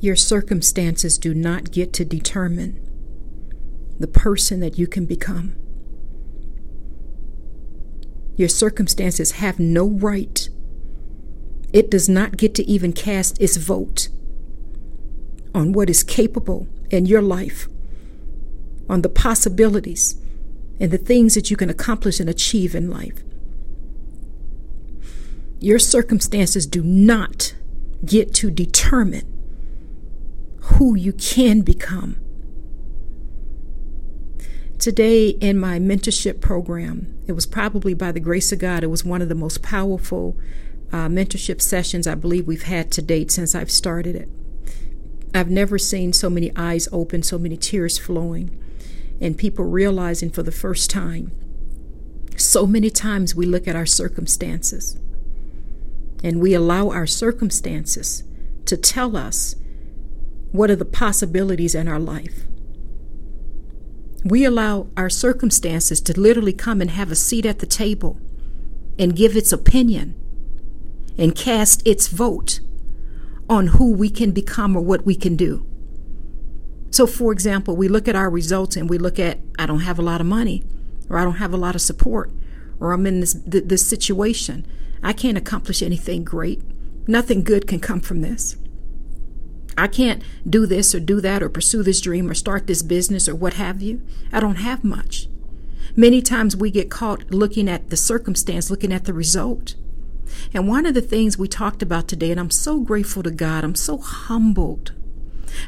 Your circumstances do not get to determine the person that you can become. Your circumstances have no right. It does not get to even cast its vote on what is capable in your life, on the possibilities and the things that you can accomplish and achieve in life. Your circumstances do not get to determine who you can become. Today, in my mentorship program, it was probably by the grace of God, it was one of the most powerful uh, mentorship sessions I believe we've had to date since I've started it. I've never seen so many eyes open, so many tears flowing, and people realizing for the first time. So many times we look at our circumstances and we allow our circumstances to tell us what are the possibilities in our life. We allow our circumstances to literally come and have a seat at the table and give its opinion and cast its vote on who we can become or what we can do. So, for example, we look at our results and we look at, I don't have a lot of money, or I don't have a lot of support, or I'm in this, this situation. I can't accomplish anything great. Nothing good can come from this. I can't do this or do that or pursue this dream or start this business or what have you. I don't have much. Many times we get caught looking at the circumstance, looking at the result. And one of the things we talked about today, and I'm so grateful to God, I'm so humbled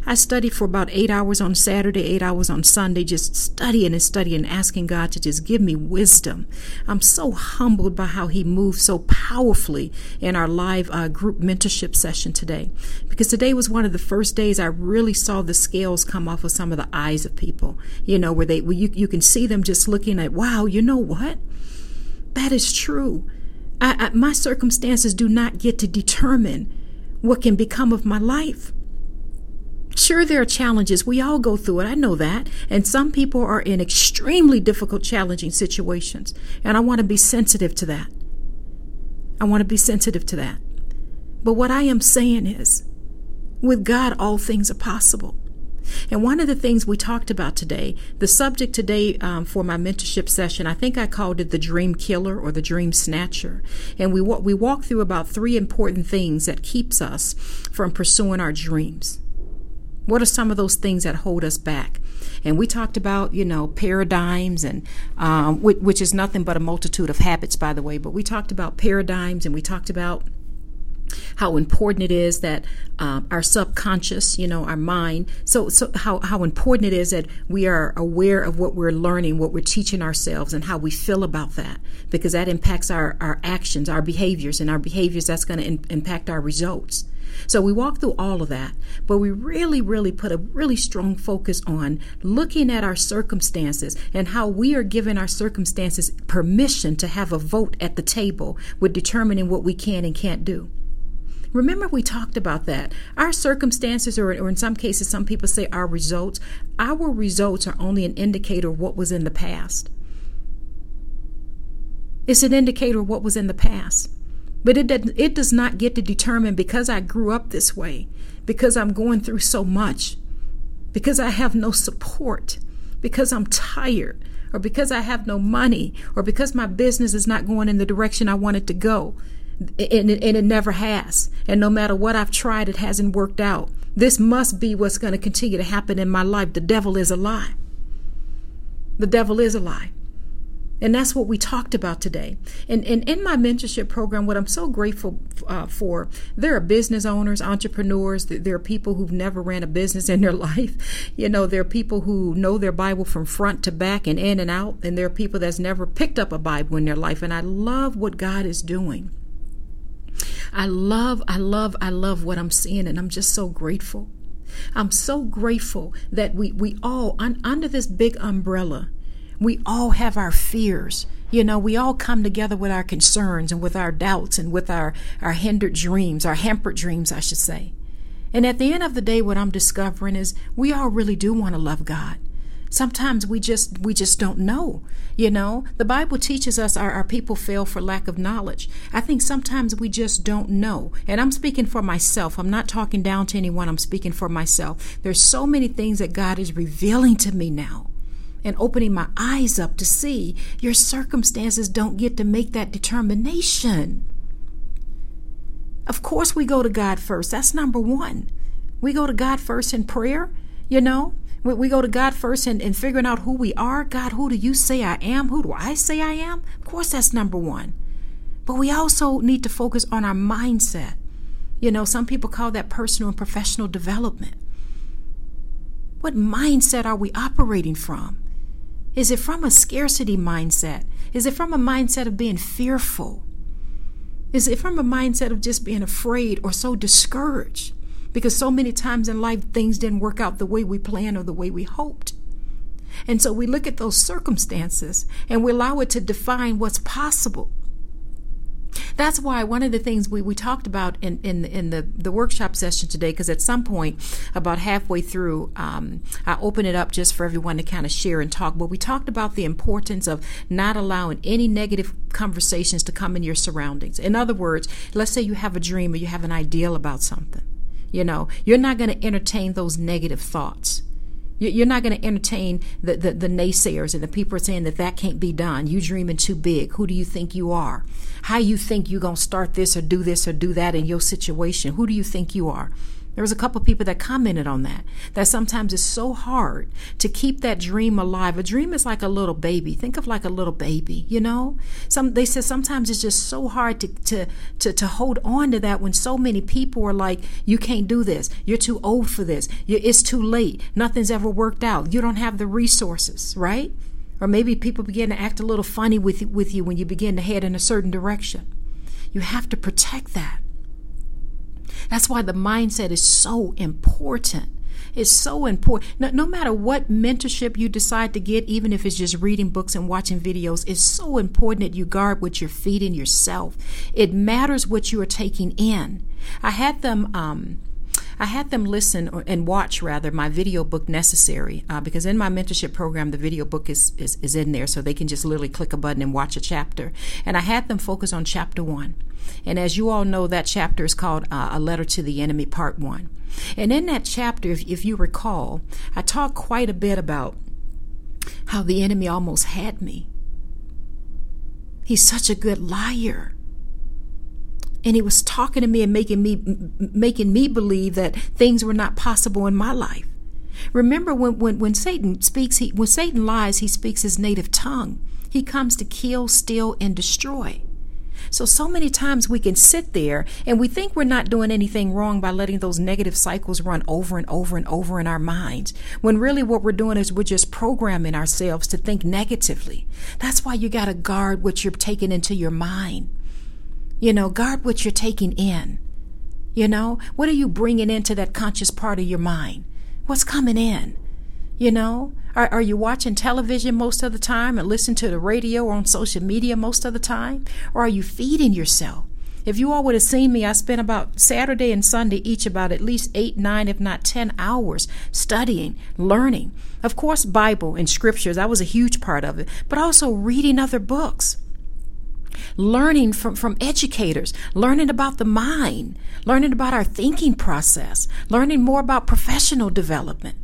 I studied for about eight hours on Saturday, eight hours on Sunday, just studying and studying, asking God to just give me wisdom. I'm so humbled by how He moved so powerfully in our live uh, group mentorship session today. Because today was one of the first days I really saw the scales come off of some of the eyes of people, you know, where they, where you, you can see them just looking at, wow, you know what? That is true. I, I, my circumstances do not get to determine what can become of my life. Sure, there are challenges. We all go through it. I know that. And some people are in extremely difficult, challenging situations. And I want to be sensitive to that. I want to be sensitive to that. But what I am saying is, with God, all things are possible. And one of the things we talked about today, the subject today um, for my mentorship session, I think I called it the dream killer or the dream snatcher. And we we walked through about three important things that keeps us from pursuing our dreams. What are some of those things that hold us back? And we talked about, you know, paradigms, and um, which, which is nothing but a multitude of habits, by the way. But we talked about paradigms, and we talked about how important it is that um, our subconscious, you know, our mind, so so how how important it is that we are aware of what we're learning, what we're teaching ourselves, and how we feel about that, because that impacts our our actions, our behaviors, and our behaviors that's going to impact our results. So we walk through all of that, but we really, really put a really strong focus on looking at our circumstances and how we are giving our circumstances permission to have a vote at the table with determining what we can and can't do. Remember, we talked about that. Our circumstances, or, or in some cases, some people say our results, our results are only an indicator of what was in the past. It's an indicator of what was in the past. But it, it does not get to determine because I grew up this way, because I'm going through so much, because I have no support, because I'm tired, or because I have no money, or because my business is not going in the direction I want it to go. And it, and it never has. And no matter what I've tried, it hasn't worked out. This must be what's going to continue to happen in my life. The devil is a lie. The devil is a lie. And that's what we talked about today. And, and in my mentorship program, what I'm so grateful uh, for, there are business owners, entrepreneurs, there are people who've never ran a business in their life. You know, there are people who know their Bible from front to back and in and out. And there are people that's never picked up a Bible in their life. And I love what God is doing. I love, I love, I love what I'm seeing. And I'm just so grateful. I'm so grateful that we, we all, un, under this big umbrella, we all have our fears. You know, we all come together with our concerns and with our doubts and with our, our hindered dreams, our hampered dreams, I should say. And at the end of the day, what I'm discovering is we all really do want to love God. Sometimes we just we just don't know. You know, the Bible teaches us our, our people fail for lack of knowledge. I think sometimes we just don't know. And I'm speaking for myself. I'm not talking down to anyone. I'm speaking for myself. There's so many things that God is revealing to me now and opening my eyes up to see your circumstances don't get to make that determination. Of course, we go to God first. That's number one. We go to God first in prayer, you know. We, we go to God first and, and figuring out who we are. God, who do you say I am? Who do I say I am? Of course, that's number one. But we also need to focus on our mindset. You know, some people call that personal and professional development. What mindset are we operating from? Is it from a scarcity mindset? Is it from a mindset of being fearful? Is it from a mindset of just being afraid or so discouraged? Because so many times in life, things didn't work out the way we planned or the way we hoped. And so we look at those circumstances and we allow it to define what's possible. That's why one of the things we, we talked about in, in, in the, the workshop session today, because at some point, about halfway through, um, I open it up just for everyone to kind of share and talk. But we talked about the importance of not allowing any negative conversations to come in your surroundings. In other words, let's say you have a dream or you have an ideal about something. You know, you're not going to entertain those negative thoughts. You're not going to entertain the, the, the, naysayers and the people saying that that can't be done. You dreaming too big. Who do you think you are? How you think you're going to start this or do this or do that in your situation? Who do you think you are? There was a couple people that commented on that. That sometimes it's so hard to keep that dream alive. A dream is like a little baby. Think of like a little baby, you know? Some they said sometimes it's just so hard to to to, to hold on to that when so many people are like, you can't do this. You're too old for this. it's too late. Nothing's ever worked out. You don't have the resources, right? Or maybe people begin to act a little funny with with you when you begin to head in a certain direction. You have to protect that. That's why the mindset is so important. It's so important. No, no, matter what mentorship you decide to get, even if it's just reading books and watching videos, it's so important that you guard what you're feeding yourself. It matters what you are taking in. I had them. Um, I had them listen or, and watch rather my video book necessary uh, because in my mentorship program the video book is, is is in there so they can just literally click a button and watch a chapter and I had them focus on chapter one and as you all know, that chapter is called uh, A Letter to the Enemy, Part 1. And in that chapter, if, if you recall, I talk quite a bit about how the enemy almost had me. He's such a good liar. And he was talking to me and making me making me believe that things were not possible in my life. Remember when, when, when Satan speaks, he, when Satan lies, he speaks his native tongue. He comes to kill, steal, and destroy. So, so many times we can sit there and we think we're not doing anything wrong by letting those negative cycles run over and over and over in our minds, when really what we're doing is we're just programming ourselves to think negatively. That's why you got to guard what you're taking into your mind. You know, guard what you're taking in. You know, what are you bringing into that conscious part of your mind? What's coming in? You know, are, are you watching television most of the time and listen to the radio or on social media most of the time? Or are you feeding yourself? If you all would have seen me, I spent about Saturday and Sunday each about at least eight, nine, if not 10 hours studying, learning. Of course, Bible and scriptures, that was a huge part of it, but also reading other books learning from, from educators, learning about the mind, learning about our thinking process, learning more about professional development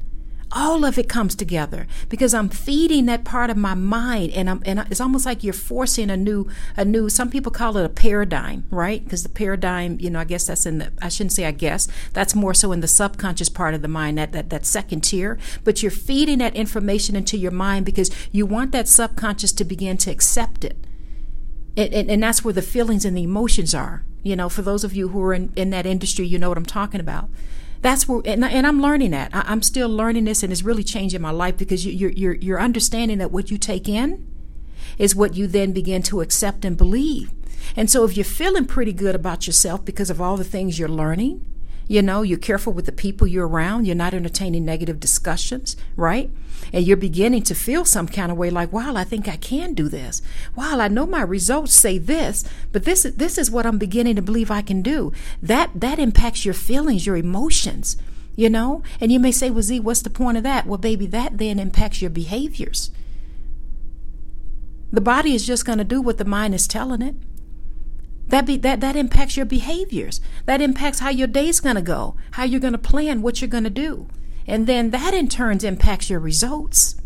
all of it comes together because I'm feeding that part of my mind and I'm and it's almost like you're forcing a new a new some people call it a paradigm right? Because the paradigm you know I guess that's in the I shouldn't say I guess that's more so in the subconscious part of the mind that that, that second tier. But you're feeding that information into your mind because you want that subconscious to begin to accept it. And, and, and that's where the feelings and the emotions are. You know for those of you who are in, in that industry you know what I'm talking about that's where and, and i'm learning that. I, am still learning this and it's really changing my life because you, you're, you're you're understanding that what you take in is what you then begin to accept and believe. And so if you're feeling pretty good about yourself because of all the things you're learning you know, you're careful with the people you're around. You're not entertaining negative discussions, right? And you're beginning to feel some kind of way like, wow, I think I can do this. Wow, I know my results say this, but this, this is what I'm beginning to believe I can do. That, that impacts your feelings, your emotions. You know? And you may say, well, Z, what's the point of that? Well, baby, that then impacts your behaviors. The body is just going to do what the mind is telling it. That be that that impacts your behaviors. That impacts how your day's going to go, how you're going to plan, what you're going to do. And then that in turn impacts your results.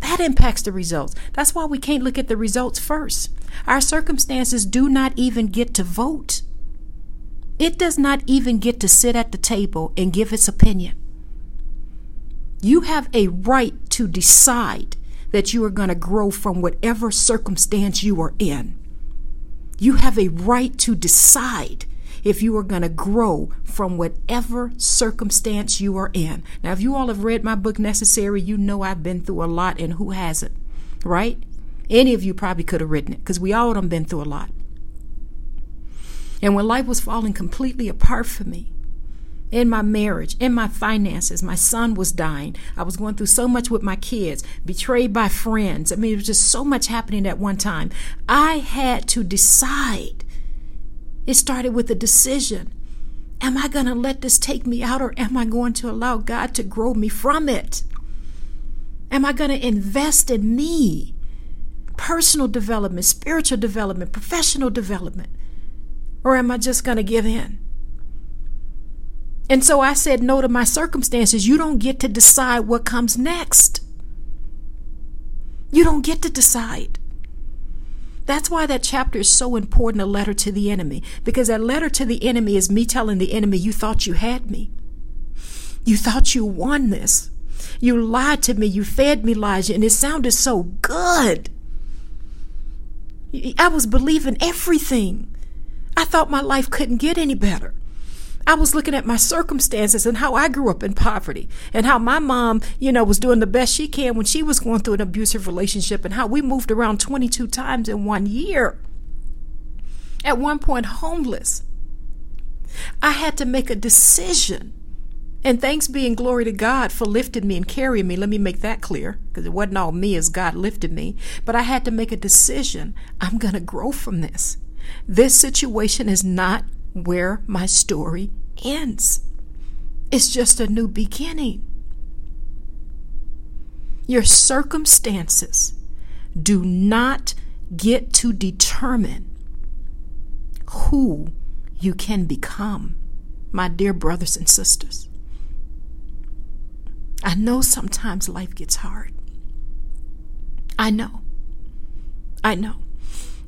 That impacts the results. That's why we can't look at the results first. Our circumstances do not even get to vote. It does not even get to sit at the table and give its opinion. You have a right to decide that you are going to grow from whatever circumstance you are in. You have a right to decide if you are going to grow from whatever circumstance you are in. Now, if you all have read my book, Necessary, you know I've been through a lot, and who hasn't, right? Any of you probably could have written it because we all have been through a lot. And when life was falling completely apart for me, in my marriage, in my finances, my son was dying. I was going through so much with my kids, betrayed by friends. I mean, it was just so much happening at one time. I had to decide. It started with a decision. Am I going to let this take me out or am I going to allow God to grow me from it? Am I going to invest in me? Personal development, spiritual development, professional development. Or am I just going to give in? And so I said no to my circumstances. You don't get to decide what comes next. You don't get to decide. That's why that chapter is so important, a letter to the enemy, because that letter to the enemy is me telling the enemy, you thought you had me. You thought you won this. You lied to me. You fed me lies, and it sounded so good. I was believing everything. I thought my life couldn't get any better. I was looking at my circumstances and how I grew up in poverty and how my mom, you know, was doing the best she can when she was going through an abusive relationship and how we moved around 22 times in one year. At one point, homeless. I had to make a decision. And thanks being glory to God for lifting me and carrying me. Let me make that clear because it wasn't all me as God lifted me. But I had to make a decision. I'm going to grow from this. This situation is not where my story ends. It's just a new beginning. Your circumstances do not get to determine who you can become, my dear brothers and sisters. I know sometimes life gets hard. I know. I know.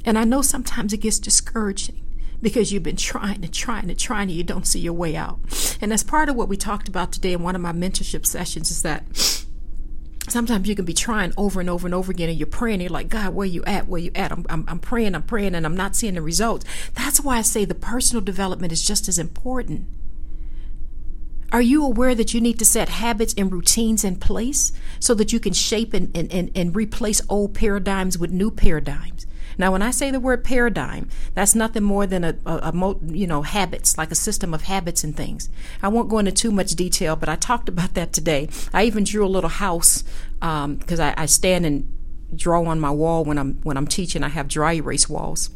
And I know sometimes it gets discouraging because you've been trying and trying and trying and you don't see your way out. And that's part of what we talked about today in one of my mentorship sessions is that sometimes you can be trying over and over and over again and you're praying and you're like god where you at? Where you at? I'm, I'm, I'm praying i'm praying and i'm not seeing the results. That's why i say the personal development is just as important. Are you aware that you need to set habits and routines in place so that you can shape and, and, and, and replace old paradigms with new paradigms now, when I say the word paradigm, that's nothing more than a, a, a, you know habits, like a system of habits and things. I won't go into too much detail, but I talked about that today. I even drew a little house because um, I, I stand and draw on my wall when I'm when I'm teaching. I have dry erase walls.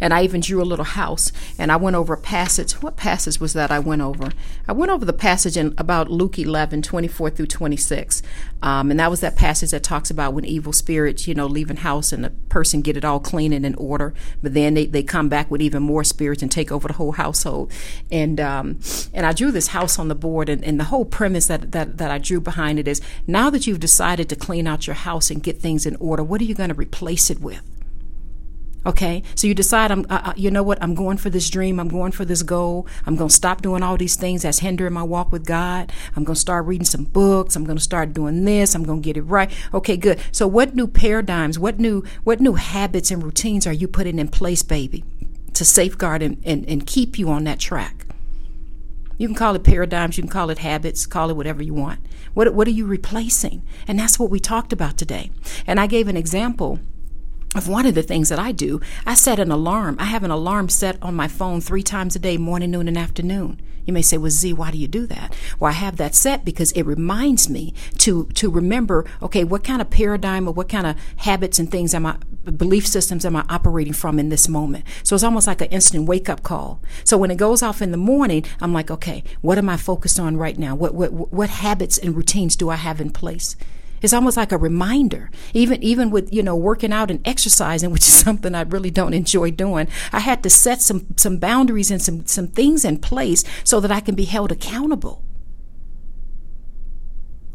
And I even drew a little house and I went over a passage. What passage was that I went over? I went over the passage in about Luke 11, 24 through 26. Um, and that was that passage that talks about when evil spirits, you know, leave a house and the person get it all clean and in order. But then they, they come back with even more spirits and take over the whole household. And, um, and I drew this house on the board and, and the whole premise that, that, that I drew behind it is now that you've decided to clean out your house and get things in order, what are you going to replace it with? Okay, so you decide, I'm, uh, you know what, I'm going for this dream, I'm going for this goal. I'm going to stop doing all these things that's hindering my walk with God. I'm going to start reading some books. I'm going to start doing this. I'm going to get it right. Okay, good. So, what new paradigms, what new, what new habits and routines are you putting in place, baby, to safeguard and, and, and keep you on that track? You can call it paradigms, you can call it habits, call it whatever you want. What, what are you replacing? And that's what we talked about today. And I gave an example of one of the things that I do, I set an alarm. I have an alarm set on my phone three times a day, morning, noon, and afternoon. You may say, well, Z, why do you do that? Well, I have that set because it reminds me to, to remember, okay, what kind of paradigm or what kind of habits and things am I, belief systems am I operating from in this moment? So it's almost like an instant wake up call. So when it goes off in the morning, I'm like, okay, what am I focused on right now? What, what, what habits and routines do I have in place? It's almost like a reminder. Even even with you know working out and exercising, which is something I really don't enjoy doing, I had to set some some boundaries and some some things in place so that I can be held accountable.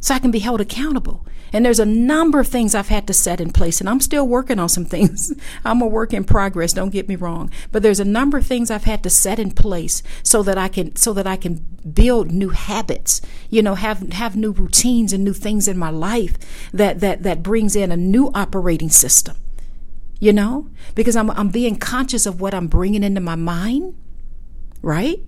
So I can be held accountable. And there's a number of things I've had to set in place, and I'm still working on some things. I'm a work in progress, don't get me wrong. But there's a number of things I've had to set in place so that I can so that I can build new habits, you know, have have new routines and new things in my life that that that brings in a new operating system. You know? Because I'm I'm being conscious of what I'm bringing into my mind, right?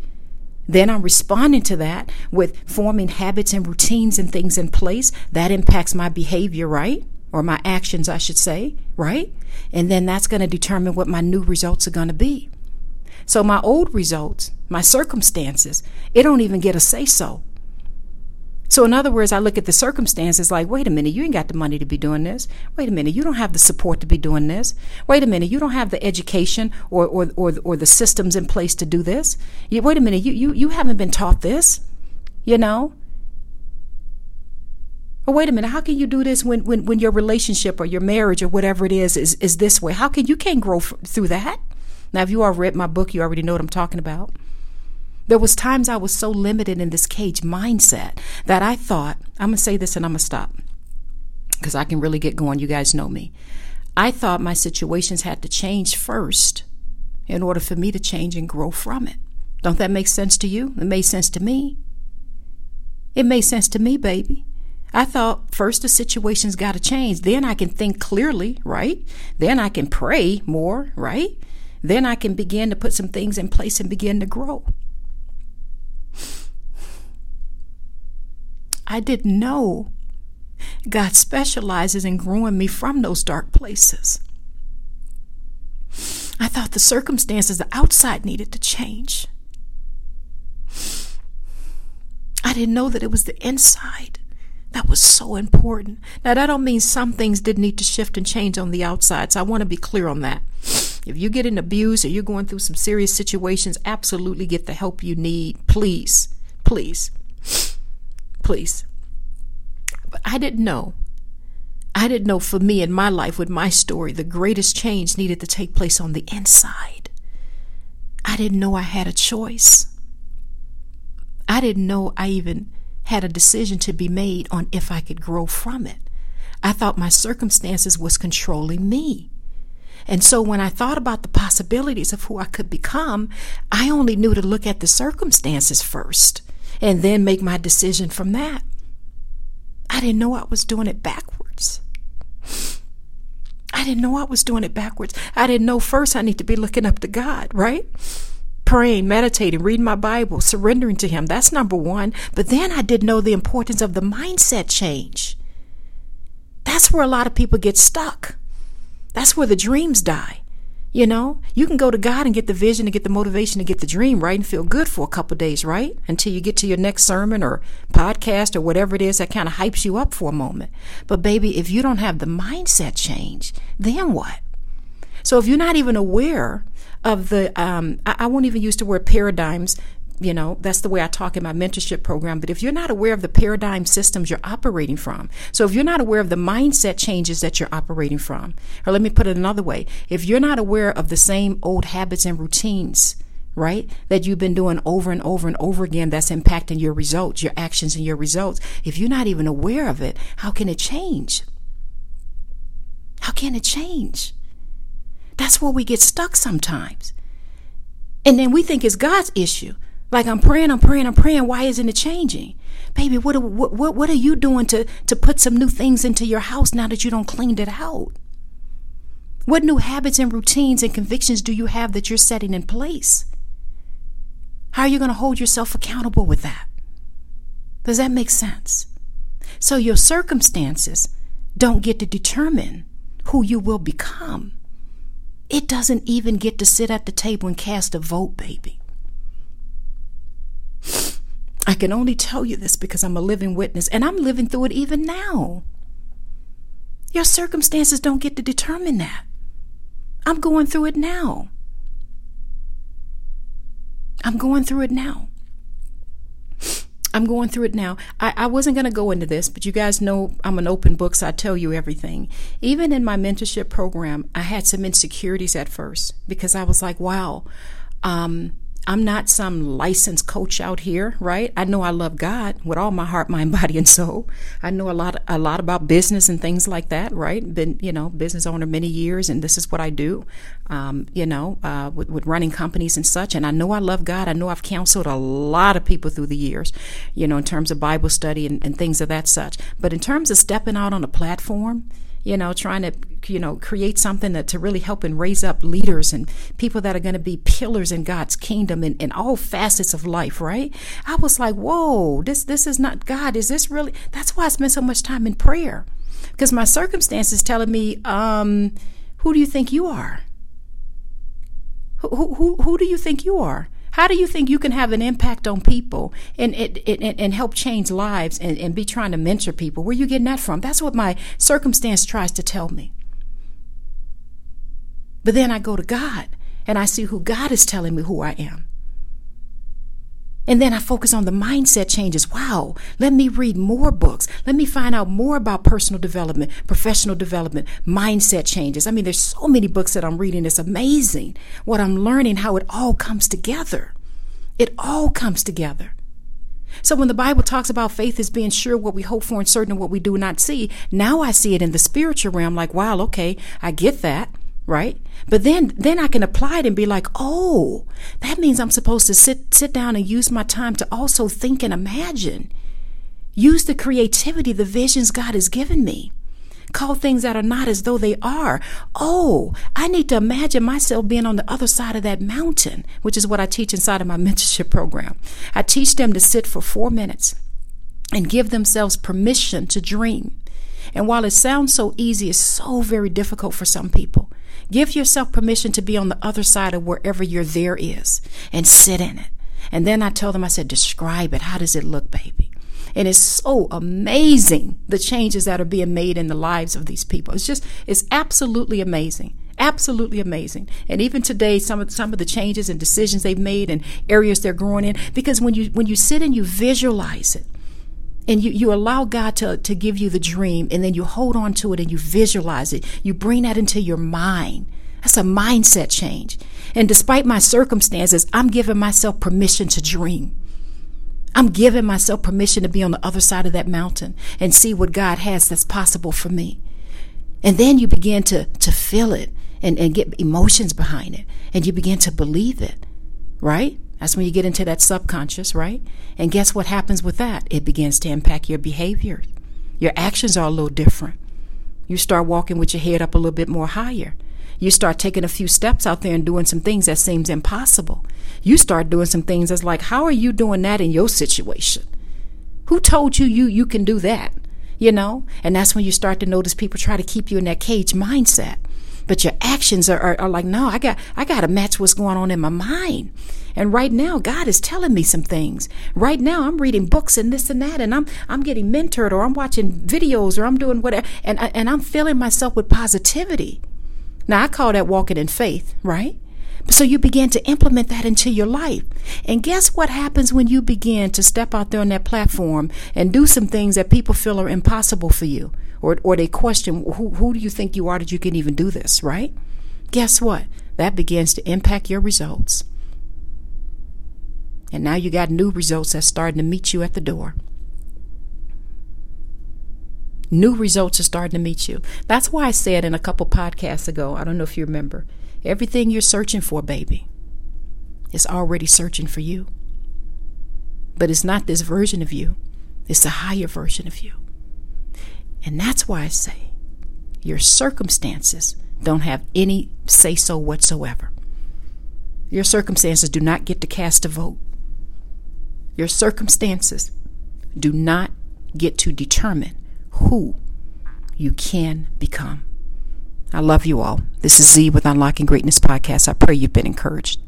Then I'm responding to that with forming habits and routines and things in place. That impacts my behavior, right? Or my actions, I should say, right? And then that's going to determine what my new results are going to be. So my old results, my circumstances, it don't even get a say so. So, in other words, I look at the circumstances like, wait a minute, you ain't got the money to be doing this. Wait a minute, you don't have the support to be doing this. Wait a minute, you don't have the education or, or, or, or the systems in place to do this. You, wait a minute, you, you, you haven't been taught this, you know? Or wait a minute, how can you do this when, when, when your relationship or your marriage or whatever it is is, is this way? How can you can't grow f- through that? Now, if you already read my book, you already know what I'm talking about. There was times I was so limited in this cage mindset that I thought, I'm going to say this and I'm going to stop because I can really get going. You guys know me. I thought my situations had to change first in order for me to change and grow from it. Don't that make sense to you? It made sense to me. It made sense to me, baby. I thought first the situation's got to change. Then I can think clearly, right? Then I can pray more, right? Then I can begin to put some things in place and begin to grow. I didn't know God specializes in growing me from those dark places. I thought the circumstances, the outside needed to change. I didn't know that it was the inside that was so important. Now, that don't mean some things didn't need to shift and change on the outside, so I want to be clear on that. If you're getting abused or you're going through some serious situations, absolutely get the help you need. Please, please please. But I didn't know. I didn't know for me in my life, with my story, the greatest change needed to take place on the inside. I didn't know I had a choice. I didn't know I even had a decision to be made on if I could grow from it. I thought my circumstances was controlling me. And so when I thought about the possibilities of who I could become, I only knew to look at the circumstances first and then make my decision from that. I didn't know I was doing it backwards. I didn't know I was doing it backwards. I didn't know first I need to be looking up to God, right? Praying, meditating, reading my Bible, surrendering to Him. That's number one. But then I didn't know the importance of the mindset change. That's where a lot of people get stuck. That's where the dreams die. You know, you can go to God and get the vision and get the motivation to get the dream right and feel good for a couple days, right? Until you get to your next sermon or podcast or whatever it is that kind of hypes you up for a moment. But baby, if you don't have the mindset change, then what? So if you're not even aware of the, um, I, I won't even use the word paradigms you know, that's the way I talk in my mentorship program. But if you're not aware of the paradigm systems you're operating from, so if you're not aware of the mindset changes that you're operating from, or let me put it another way, if you're not aware of the same old habits and routines, right, that you've been doing over and over and over again that's impacting your results, your actions and your results, if you're not even aware of it, how can it change? How can it change? That's where we get stuck sometimes. And then we think it's God's issue. Like I'm praying, I'm praying, I'm praying. Why isn't it changing? Baby, what, are, what, what, what are you doing to, to put some new things into your house now that you don't cleaned it out? What new habits and routines and convictions do you have that you're setting in place? How are you going to hold yourself accountable with that? Does that make sense? So your circumstances don't get to determine who you will become. It doesn't even get to sit at the table and cast a vote, baby. I can only tell you this because I'm a living witness and I'm living through it even now. Your circumstances don't get to determine that. I'm going through it now. I'm going through it now. I'm going through it now. I, I wasn't going to go into this, but you guys know I'm an open book, so I tell you everything. Even in my mentorship program, I had some insecurities at first because I was like, wow, um, I'm not some licensed coach out here, right? I know I love God with all my heart, mind, body, and soul. I know a lot, a lot about business and things like that, right? Been, you know, business owner many years, and this is what I do, um, you know, uh, with, with running companies and such. And I know I love God. I know I've counseled a lot of people through the years, you know, in terms of Bible study and, and things of that such. But in terms of stepping out on a platform, you know, trying to, you know, create something that, to really help and raise up leaders and people that are going to be pillars in God's kingdom in, in all facets of life, right? I was like, whoa, this, this is not God. Is this really? That's why I spend so much time in prayer because my circumstances telling me, um, who do you think you are? Who, who, who do you think you are? How do you think you can have an impact on people and, and, help change lives and, and be trying to mentor people? Where are you getting that from? That's what my circumstance tries to tell me. But then I go to God and I see who God is telling me who I am. And then I focus on the mindset changes. Wow, let me read more books. Let me find out more about personal development, professional development, mindset changes. I mean, there's so many books that I'm reading. It's amazing what I'm learning, how it all comes together. It all comes together. So when the Bible talks about faith as being sure what we hope for and certain what we do not see, now I see it in the spiritual realm like, wow, okay, I get that right? But then then I can apply it and be like, "Oh, that means I'm supposed to sit sit down and use my time to also think and imagine. Use the creativity, the visions God has given me. Call things that are not as though they are. Oh, I need to imagine myself being on the other side of that mountain, which is what I teach inside of my mentorship program. I teach them to sit for 4 minutes and give themselves permission to dream. And while it sounds so easy, it's so very difficult for some people. Give yourself permission to be on the other side of wherever your there is and sit in it. And then I tell them, I said, describe it. How does it look, baby? And it's so amazing the changes that are being made in the lives of these people. It's just, it's absolutely amazing. Absolutely amazing. And even today, some of some of the changes and decisions they've made and areas they're growing in, because when you when you sit and you visualize it, and you, you allow God to, to give you the dream and then you hold on to it and you visualize it. You bring that into your mind. That's a mindset change. And despite my circumstances, I'm giving myself permission to dream. I'm giving myself permission to be on the other side of that mountain and see what God has that's possible for me. And then you begin to, to feel it and, and get emotions behind it. And you begin to believe it, right? That's when you get into that subconscious, right? And guess what happens with that? It begins to impact your behavior. Your actions are a little different. You start walking with your head up a little bit more higher. You start taking a few steps out there and doing some things that seems impossible. You start doing some things that's like, how are you doing that in your situation? Who told you you you can do that? You know? And that's when you start to notice people try to keep you in that cage mindset but your actions are, are, are like, no, I got I got to match what's going on in my mind. And right now, God is telling me some things. Right now, I'm reading books and this and that, and I'm I'm getting mentored, or I'm watching videos, or I'm doing whatever, and and I'm filling myself with positivity. Now, I call that walking in faith, right? So you begin to implement that into your life. And guess what happens when you begin to step out there on that platform and do some things that people feel are impossible for you? or, or they question who, who do you think you are that you can even do this, right? Guess what? That begins to impact your results. And now you got new results that's starting to meet you at the door. New results are starting to meet you. That's why I said in a couple podcasts ago, I don't know if you remember, everything you're searching for, baby, is already searching for you. But it's not this version of you, it's a higher version of you. And that's why I say your circumstances don't have any say so whatsoever. Your circumstances do not get to cast a vote. Your circumstances do not get to determine who you can become. I love you all. This is Z with Unlocking Greatness Podcast. I pray you've been encouraged.